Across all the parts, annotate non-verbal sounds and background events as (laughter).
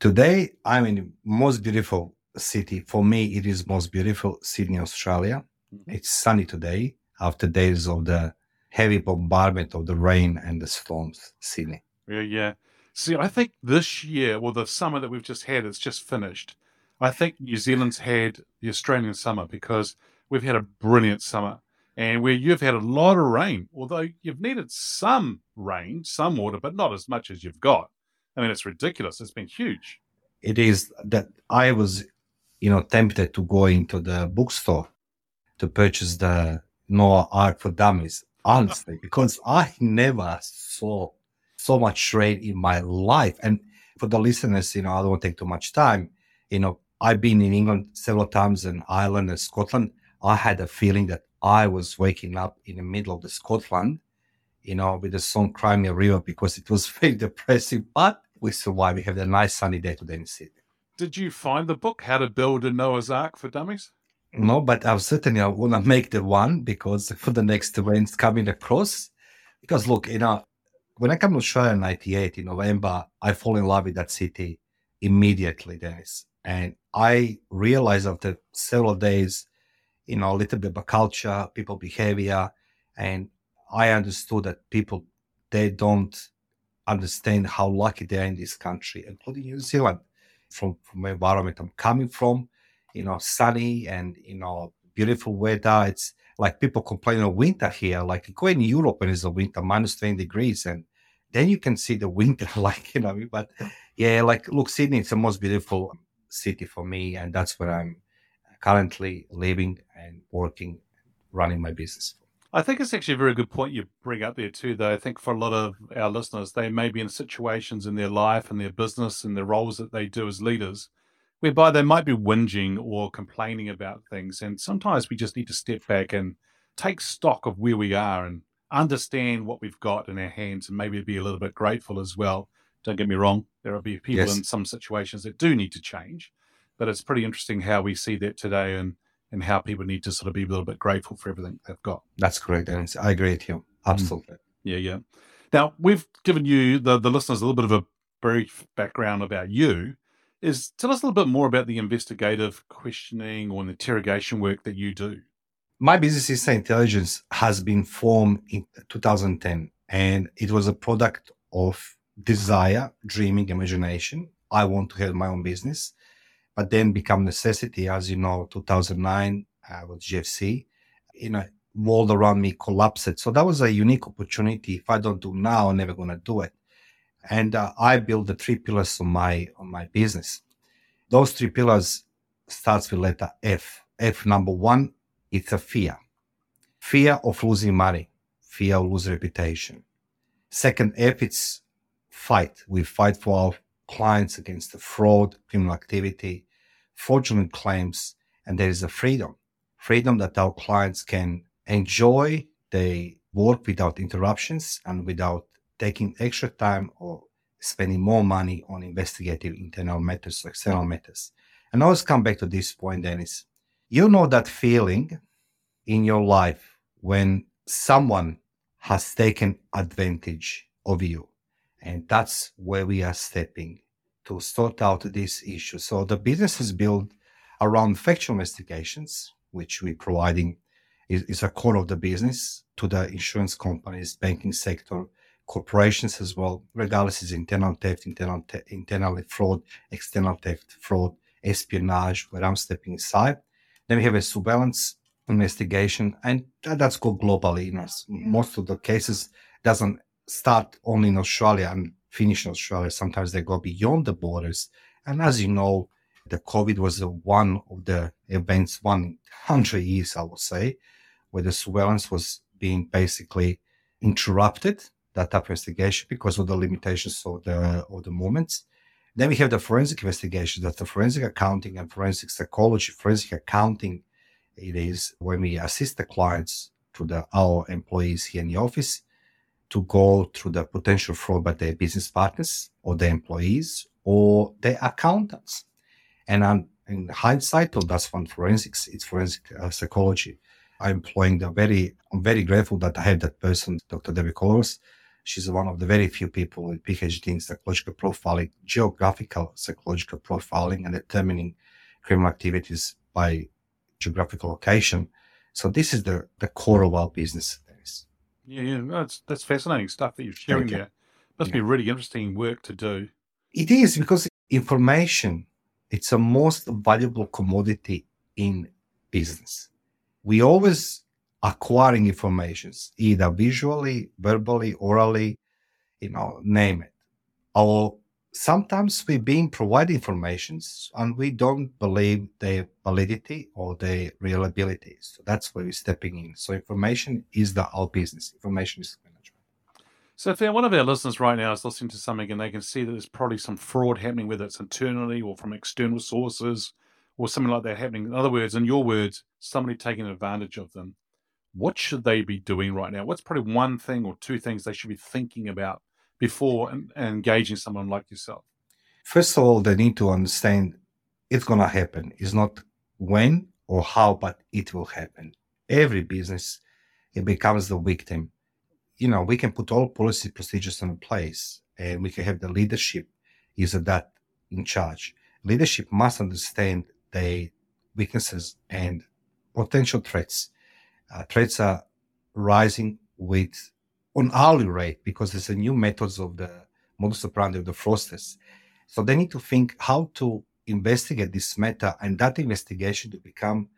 Today, I'm in the most beautiful city. For me, it is most beautiful Sydney, Australia. Mm-hmm. It's sunny today after days of the heavy bombardment of the rain and the storms. Sydney. Yeah, yeah. See, I think this year, well, the summer that we've just had, it's just finished. I think New Zealand's had the Australian summer because we've had a brilliant summer and where you've had a lot of rain, although you've needed some rain, some water, but not as much as you've got. I mean, it's ridiculous. It's been huge. It is that I was, you know, tempted to go into the bookstore to purchase the Noah Ark for Dummies, honestly, (laughs) because I never saw so much rain in my life. And for the listeners, you know, I don't want to take too much time. You know, I've been in England several times and Ireland and Scotland. I had a feeling that I was waking up in the middle of the Scotland, you know, with the song Cry Me a River because it was (laughs) very depressing. But we survived. We have a nice sunny day today in Sydney. Did you find the book, How to Build a Noah's Ark for Dummies? No, but I'm certainly I want to make the one because (laughs) for the next rains coming across. Because look, you know, when I come to Australia in 98 in November, I fall in love with that city immediately, Dennis. And I realized after several days, you know, a little bit about culture, people behavior, and I understood that people, they don't understand how lucky they are in this country, including New Zealand, from, from the environment I'm coming from, you know, sunny and, you know, beautiful weather. It's like people complain of winter here. Like go in Europe when it's a winter, minus 20 degrees, and then you can see the (laughs) winter, like, you know, but yeah, like, look, Sydney, it's the most beautiful city for me. And that's where I'm currently living and working, running my business. I think it's actually a very good point you bring up there too, though. I think for a lot of our listeners, they may be in situations in their life and their business and the roles that they do as leaders, whereby they might be whinging or complaining about things. And sometimes we just need to step back and take stock of where we are and understand what we've got in our hands and maybe be a little bit grateful as well. Don't get me wrong, there will be people Yes. in some situations that do need to change, but it's pretty interesting how we see that today and and how people need to sort of be a little bit grateful for everything they've got. That's correct. I agree with you. Mm. Absolutely. Yeah, yeah. Now we've given you the the listeners a little bit of a brief background about you. Is tell us a little bit more about the investigative questioning or interrogation work that you do. My business system intelligence has been formed in 2010 and it was a product of desire, dreaming, imagination. I want to have my own business, but then become necessity. As you know, 2009 uh, was GFC, you know, world around me collapsed. So that was a unique opportunity. If I don't do now, I'm never going to do it. And uh, I built the three pillars of my, on my business. Those three pillars starts with letter F. F number one, it's a fear. Fear of losing money, fear of losing reputation. Second F, it's fight. We fight for our clients against the fraud, criminal activity, fraudulent claims, and there is a freedom. Freedom that our clients can enjoy, they work without interruptions and without taking extra time or spending more money on investigative internal matters or external matters. And I always come back to this point, Dennis. You know that feeling in your life when someone has taken advantage of you. And that's where we are stepping to sort out this issue. So the business is built around factual investigations, which we're providing is, is a core of the business to the insurance companies, banking sector, corporations as well, regardless is internal theft, internal te- internal fraud, external theft, fraud, espionage, where I'm stepping aside. Then we have a surveillance investigation, and that, that's called globally. You know, most of the cases doesn't start only in Australia and finish in Australia. Sometimes they go beyond the borders. And as you know, the COVID was one of the events, one hundred years, I would say, where the surveillance was being basically interrupted, that type of investigation, because of the limitations of the of the moments. Then we have the forensic investigation, that's the forensic accounting and forensic psychology. Forensic accounting, it is when we assist the clients to the our employees here in the office to go through the potential fraud by their business partners or their employees or their accountants. And I'm, in hindsight, oh, that's one forensics, it's forensic uh, psychology. I'm employing the very, I'm very grateful that I have that person, Dr. Debbie Colors. She's one of the very few people with PhD in psychological profiling, geographical psychological profiling, and determining criminal activities by geographical location. So this is the, the core of our business. Yeah, yeah, that's that's fascinating stuff that you're sharing there. Must be really interesting work to do. It is because information it's a most valuable commodity in business. We always acquiring informations, either visually, verbally, orally, you know, name it. Our sometimes we're being provided informations and we don't believe their validity or their reliability. So that's where we're stepping in. So information is the whole business. Information is management. So if one of our listeners right now is listening to something and they can see that there's probably some fraud happening, whether it's internally or from external sources or something like that happening. In other words, in your words, somebody taking advantage of them. What should they be doing right now? What's probably one thing or two things they should be thinking about before engaging someone like yourself? First of all, they need to understand it's going to happen. It's not when or how, but it will happen. Every business, it becomes the victim. You know, we can put all policy procedures in place and we can have the leadership is that in charge. Leadership must understand the weaknesses and potential threats. Uh, threats are rising with on hourly rate because there's a new methods of the modus operandi of the fraudsters. So they need to think how to investigate this matter and that investigation to become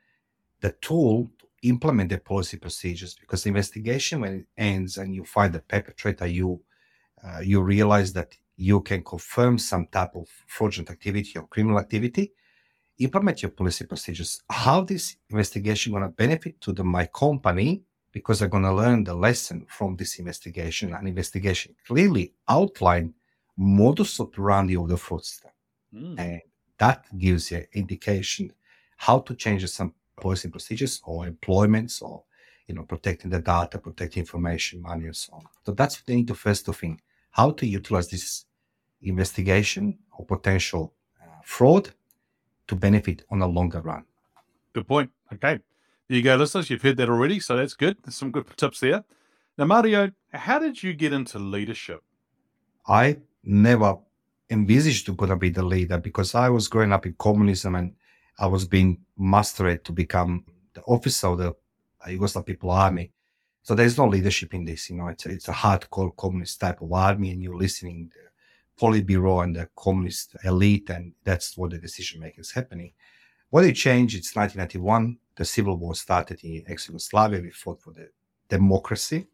the tool to implement the policy procedures because the investigation when it ends and you find the perpetrator you uh, you realize that you can confirm some type of fraudulent activity or criminal activity implement your policy procedures how this investigation going to benefit to the my company because they're going to learn the lesson from this investigation. And investigation clearly outlined modus operandi of the fraudster. Mm. And that gives you indication how to change some policy procedures or employments or you know protecting the data, protecting information, money, and so on. So that's what they need to first to think how to utilize this investigation or potential uh, fraud to benefit on a longer run. Good point. Okay. There you go, listeners. You've heard that already, so that's good. There's some good tips there. Now, Mario, how did you get into leadership? I never envisaged to gonna be the leader because I was growing up in communism and I was being mastered to become the officer of the Yugoslav People Army. So there's no leadership in this, you know. It's a, it's a hardcore communist type of army, and you're listening the Politburo and the communist elite, and that's what the decision making is happening. What it changed? It's 1991 the civil war started in ex-Yugoslavia. We fought for the democracy.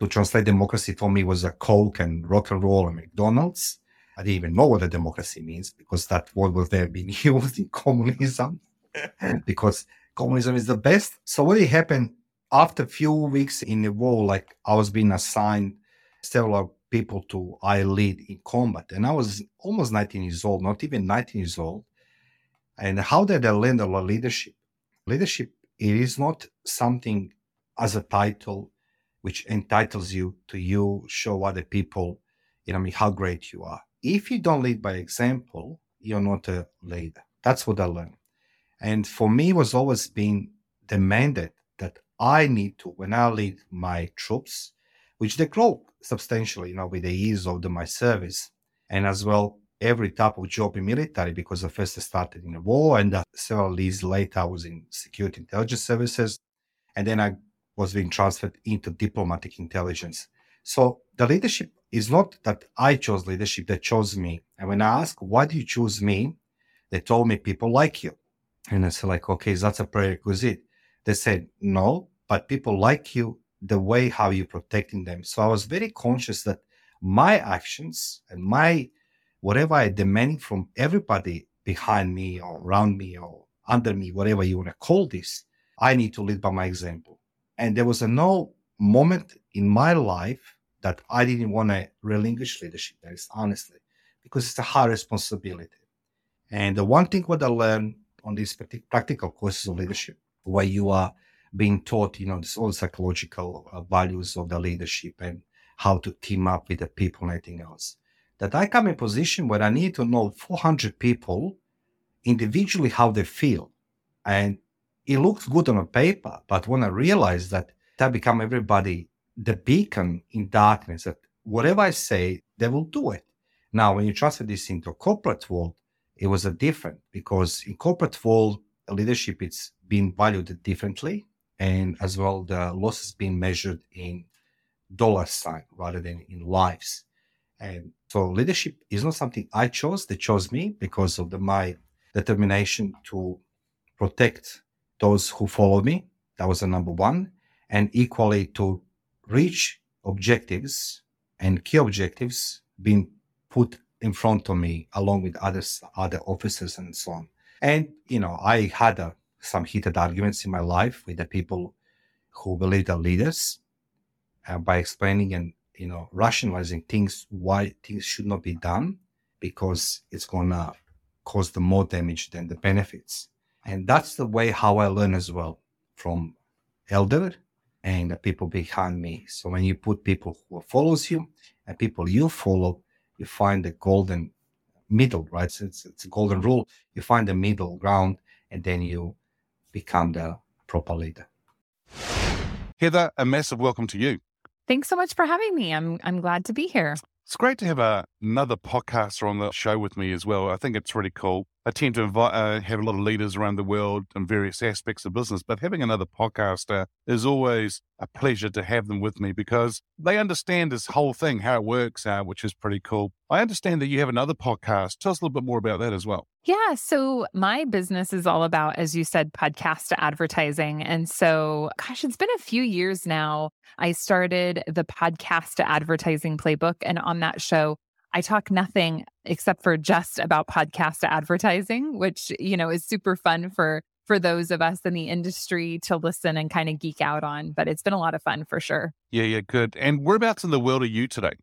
To translate democracy for me was a Coke and rock and roll and McDonald's. I didn't even know what a democracy means because that word was there being (laughs) used in communism (laughs) because communism is the best. So what happened after a few weeks in the war, like I was being assigned several people to I lead in combat. And I was almost 19 years old, not even 19 years old. And how did I learn a leadership? Leadership it is not something as a title which entitles you to you show other people you know I mean, how great you are. If you don't lead by example you're not a leader. That's what i learned. And for me was always being demanded that i need to when i lead my troops which they grow substantially you know with the years of the, my service and as well every type of job in military because I first started in the war and uh, several years later I was in security intelligence services. And then I was being transferred into diplomatic intelligence. So the leadership is not that I chose leadership, they chose me. And when I asked, why do you choose me? They told me people like you. And I said, like, okay, that's a prerequisite. They said, no, but people like you the way how you're protecting them. So I was very conscious that my actions and my whatever I demand from everybody behind me or around me or under me, whatever you want to call this, I need to lead by my example. And there was a no moment in my life that I didn't want to relinquish leadership. That is honestly, because it's a high responsibility. And the one thing what I learned on these practical courses of leadership, where you are being taught, you know, this all psychological uh, values of the leadership and how to team up with the people and anything else. That I come in position where I need to know 400 people individually how they feel. And it looks good on a paper, but when I realize that I become everybody the beacon in darkness, that whatever I say, they will do it. Now, when you transfer this into a corporate world, it was a different because in corporate world, leadership it's being valued differently and as well the losses being measured in dollar sign rather than in lives and so leadership is not something i chose they chose me because of the, my determination to protect those who follow me. That was the number one. And equally to reach objectives and key objectives being put in front of me along with others other officers and so on. And you know i had a some heated arguments in my life with the people who believe are leaders uh, by explaining and you know rationalizing things why things should not be done because it's gonna cause the more damage than the benefits and that's the way how i learn as well from elder and the people behind me so when you put people who follows you and people you follow you find the golden middle right it's, it's a golden rule you find the middle ground and then you become the proper leader. Heather, a massive welcome to you. Thanks so much for having me. I'm I'm glad to be here. It's great to have a, another podcaster on the show with me as well. I think it's really cool. I tend to invite, uh, have a lot of leaders around the world in various aspects of business, but having another podcaster is always a pleasure to have them with me because they understand this whole thing, how it works, uh, which is pretty cool. I understand that you have another podcast. Tell us a little bit more about that as well. Yeah. So my business is all about, as you said, podcast advertising. And so, gosh, it's been a few years now. I started the podcast advertising playbook. And on that show, I talk nothing except for just about podcast advertising, which, you know, is super fun for for those of us in the industry to listen and kind of geek out on, but it's been a lot of fun for sure. Yeah, yeah, good. And whereabouts in the world are you today?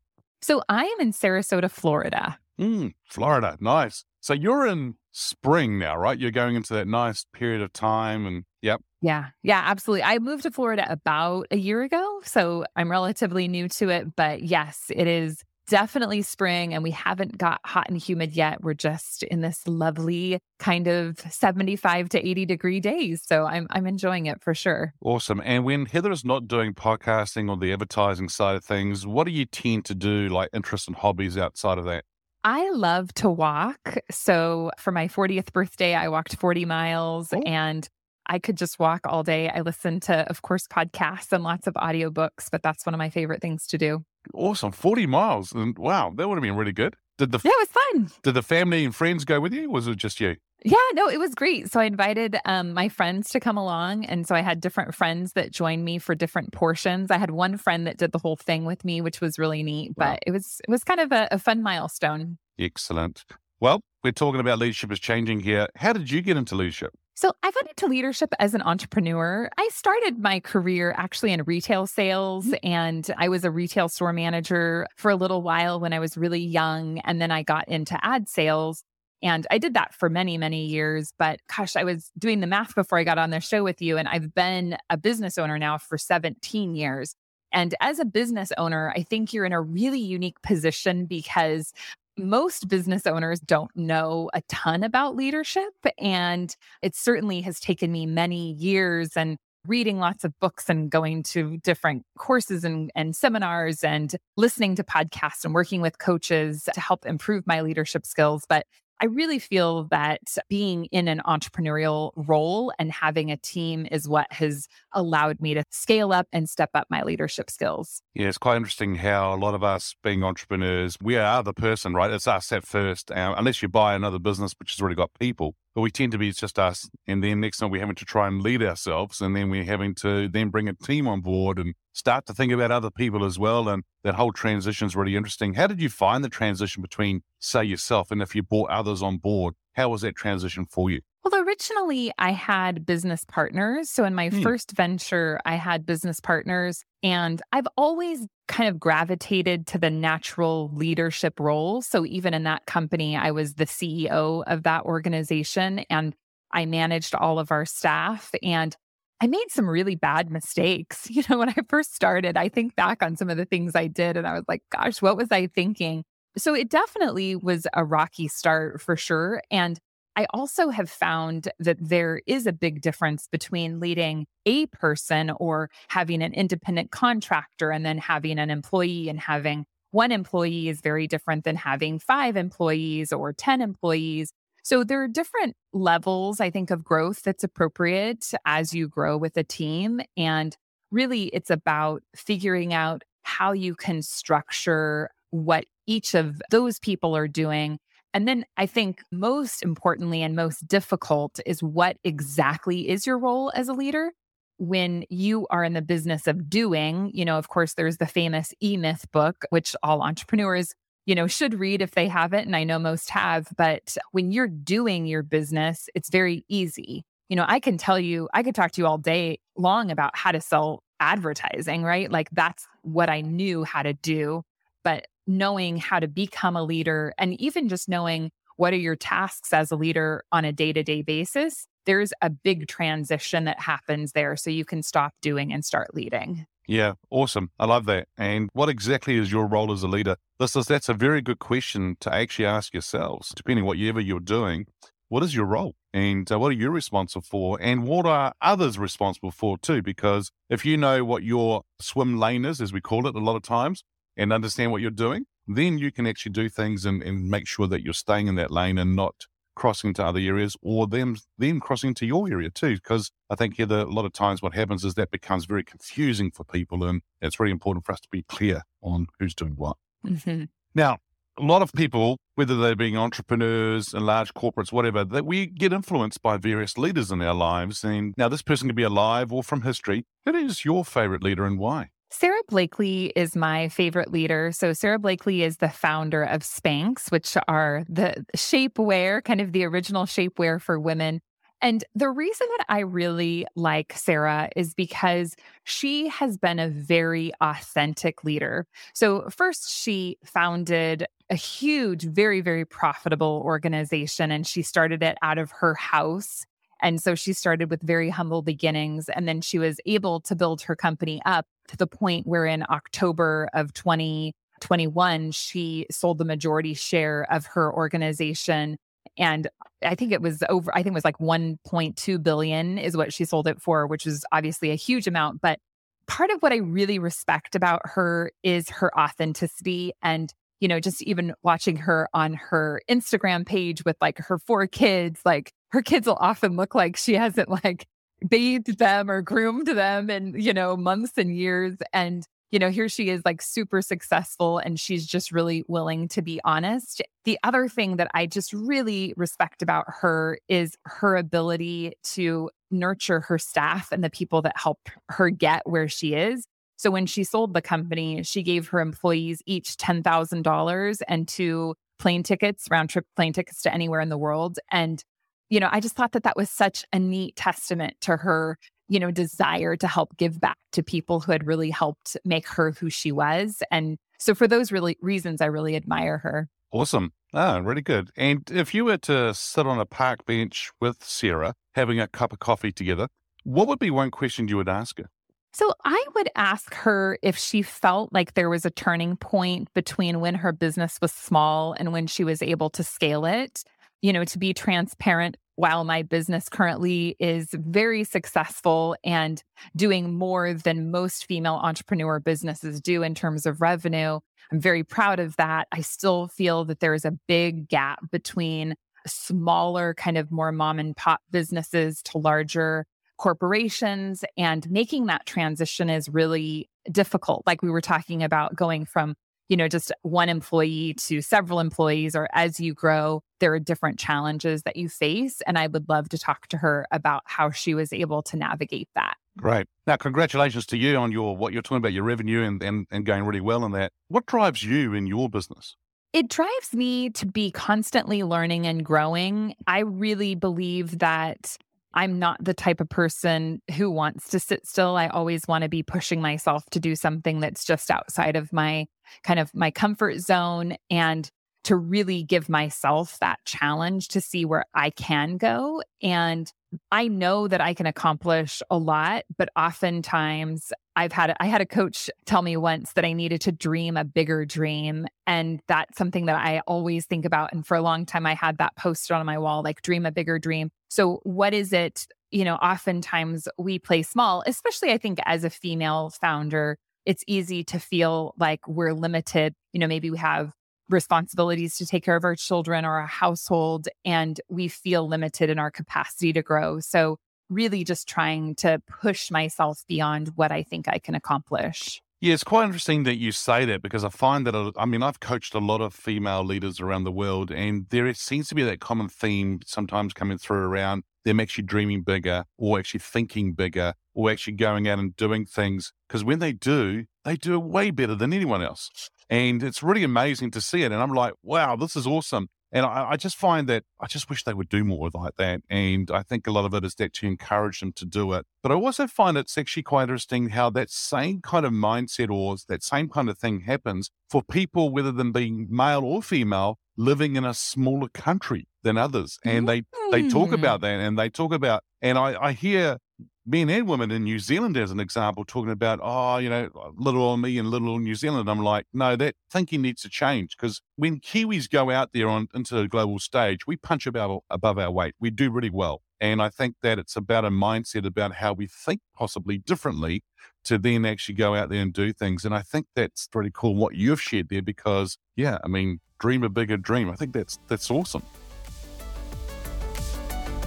So I am in Sarasota, Florida. Mm, Florida, nice. So you're in spring now, right? You're going into that nice period of time and yep. Yeah, yeah, absolutely. I moved to Florida about a year ago, so I'm relatively new to it, but yes, it is definitely spring and we haven't got hot and humid yet. We're just in this lovely kind of 75 to 80 degree days. So I'm I'm enjoying it for sure. Awesome. And when Heather is not doing podcasting or the advertising side of things, what do you tend to do like interests and hobbies outside of that? I love to walk. So for my 40th birthday, I walked 40 miles oh. and I could just walk all day. I listen to, of course, podcasts and lots of audiobooks, but that's one of my favorite things to do. Awesome. 40 miles. And wow, that would have been really good. Did the Yeah, it was fun. Did the family and friends go with you? was it just you? Yeah, no, it was great. So I invited um, my friends to come along. And so I had different friends that joined me for different portions. I had one friend that did the whole thing with me, which was really neat, wow. but it was it was kind of a, a fun milestone. Excellent. Well, we're talking about leadership is changing here. How did you get into leadership? So I got into leadership as an entrepreneur. I started my career actually in retail sales, mm-hmm. and I was a retail store manager for a little while when I was really young. And then I got into ad sales. And I did that for many, many years. But gosh, I was doing the math before I got on the show with you. And I've been a business owner now for 17 years. And as a business owner, I think you're in a really unique position because most business owners don't know a ton about leadership. And it certainly has taken me many years and reading lots of books and going to different courses and, and seminars and listening to podcasts and working with coaches to help improve my leadership skills. But I really feel that being in an entrepreneurial role and having a team is what has allowed me to scale up and step up my leadership skills. Yeah, it's quite interesting how a lot of us being entrepreneurs, we are the person, right? It's us at first, uh, unless you buy another business which has already got people. But we tend to be it's just us. And then next time we're having to try and lead ourselves. And then we're having to then bring a team on board and start to think about other people as well. And that whole transition is really interesting. How did you find the transition between, say, yourself and if you brought others on board? How was that transition for you? Well, originally I had business partners. So in my hmm. first venture, I had business partners, and I've always kind of gravitated to the natural leadership role. So even in that company, I was the CEO of that organization and I managed all of our staff. And I made some really bad mistakes. (laughs) You know, when I first started, I think back on some of the things I did and I was like, gosh, what was I thinking? So it definitely was a rocky start for sure. And I also have found that there is a big difference between leading a person or having an independent contractor and then having an employee and having one employee is very different than having five employees or 10 employees. So there are different levels, I think, of growth that's appropriate as you grow with a team. And really, it's about figuring out how you can structure what each of those people are doing and then I think most importantly and most difficult is what exactly is your role as a leader? When you are in the business of doing, you know, of course, there's the famous E Myth book, which all entrepreneurs, you know, should read if they haven't. And I know most have. But when you're doing your business, it's very easy. You know, I can tell you, I could talk to you all day long about how to sell advertising, right? Like that's what I knew how to do. But knowing how to become a leader and even just knowing what are your tasks as a leader on a day to day basis, there's a big transition that happens there. So you can stop doing and start leading. Yeah, awesome. I love that. And what exactly is your role as a leader? This is that's a very good question to actually ask yourselves, depending whatever you're doing. What is your role? And uh, what are you responsible for? And what are others responsible for too? Because if you know what your swim lane is, as we call it a lot of times, and understand what you're doing, then you can actually do things and, and make sure that you're staying in that lane and not crossing to other areas or them them crossing to your area too. Because I think here the, a lot of times what happens is that becomes very confusing for people, and it's really important for us to be clear on who's doing what. Mm-hmm. Now, a lot of people, whether they're being entrepreneurs and large corporates, whatever, that we get influenced by various leaders in our lives. And now this person can be alive or from history. Who is your favorite leader and why? Sara Blakely is my favorite leader. So, Sara Blakely is the founder of Spanx, which are the shapewear, kind of the original shapewear for women. And the reason that I really like Sarah is because she has been a very authentic leader. So, first, she founded a huge, very, very profitable organization, and she started it out of her house and so she started with very humble beginnings. And then she was able to build her company up to the point where in October of 2021, she sold the majority share of her organization. And I think it was over, I think it was like 1.2 billion is what she sold it for, which is obviously a huge amount. But part of what I really respect about her is her authenticity and you know, just even watching her on her Instagram page with like her four kids, like her kids will often look like she hasn't like bathed them or groomed them in, you know, months and years. And, you know, here she is like super successful and she's just really willing to be honest. The other thing that I just really respect about her is her ability to nurture her staff and the people that help her get where she is. So when she sold the company, she gave her employees each $10,000 and two plane tickets, round trip plane tickets to anywhere in the world. And you know, I just thought that that was such a neat testament to her, you know, desire to help give back to people who had really helped make her who she was. And so for those really reasons, I really admire her. Awesome. Ah, really good. And if you were to sit on a park bench with Sara, having a cup of coffee together, what would be one question you would ask her? So I would ask her if she felt like there was a turning point between when her business was small and when she was able to scale it you know, to be transparent, while my business currently is very successful and doing more than most female entrepreneur businesses do in terms of revenue, I'm very proud of that. I still feel that there is a big gap between smaller, kind of more mom and pop businesses to larger corporations. And making that transition is really difficult. Like we were talking about going from, you know, just one employee to several employees, or as you grow, there are different challenges that you face. And I would love to talk to her about how she was able to navigate that. Great. Now, congratulations to you on your what you're talking about, your revenue and, and, and going really well in that. What drives you in your business? It drives me to be constantly learning and growing. I really believe that I'm not the type of person who wants to sit still. I always want to be pushing myself to do something that's just outside of my kind of my comfort zone and to really give myself that challenge to see where I can go. And I know that I can accomplish a lot, but oftentimes I've had I had a coach tell me once that I needed to dream a bigger dream and that's something that I always think about and for a long time I had that posted on my wall like dream a bigger dream. So what is it, you know, oftentimes we play small, especially I think as a female founder, it's easy to feel like we're limited. You know, maybe we have responsibilities to take care of our children or our household, and we feel limited in our capacity to grow. So, really just trying to push myself beyond what I think I can accomplish. Yeah, it's quite interesting that you say that because I find that, I mean, I've coached a lot of female leaders around the world, and there seems to be that common theme sometimes coming through around them actually dreaming bigger or actually thinking bigger or actually going out and doing things. Because when they do, they do it way better than anyone else. And it's really amazing to see it. And I'm like, wow, this is awesome. And I, I, just find that I just wish they would do more like that. And I think a lot of it is that to encourage them to do it. But I also find it's actually quite interesting how that same kind of mindset or that same kind of thing happens for people, whether them being male or female, living in a smaller country than others. And they, they talk mm. about that and they talk about, and I, I hear men and women in New Zealand, as an example, talking about, oh, you know, uh, little old me and little old New Zealand. I'm like, no, that thinking needs to change because when Kiwis go out there on into the global stage, we punch above, above our weight. We do really well. And I think that it's about a mindset about how we think possibly differently to then actually go out there and do things. And I think that's pretty cool what you've shared there because, yeah, I mean, dream a bigger dream. I think that's that's awesome.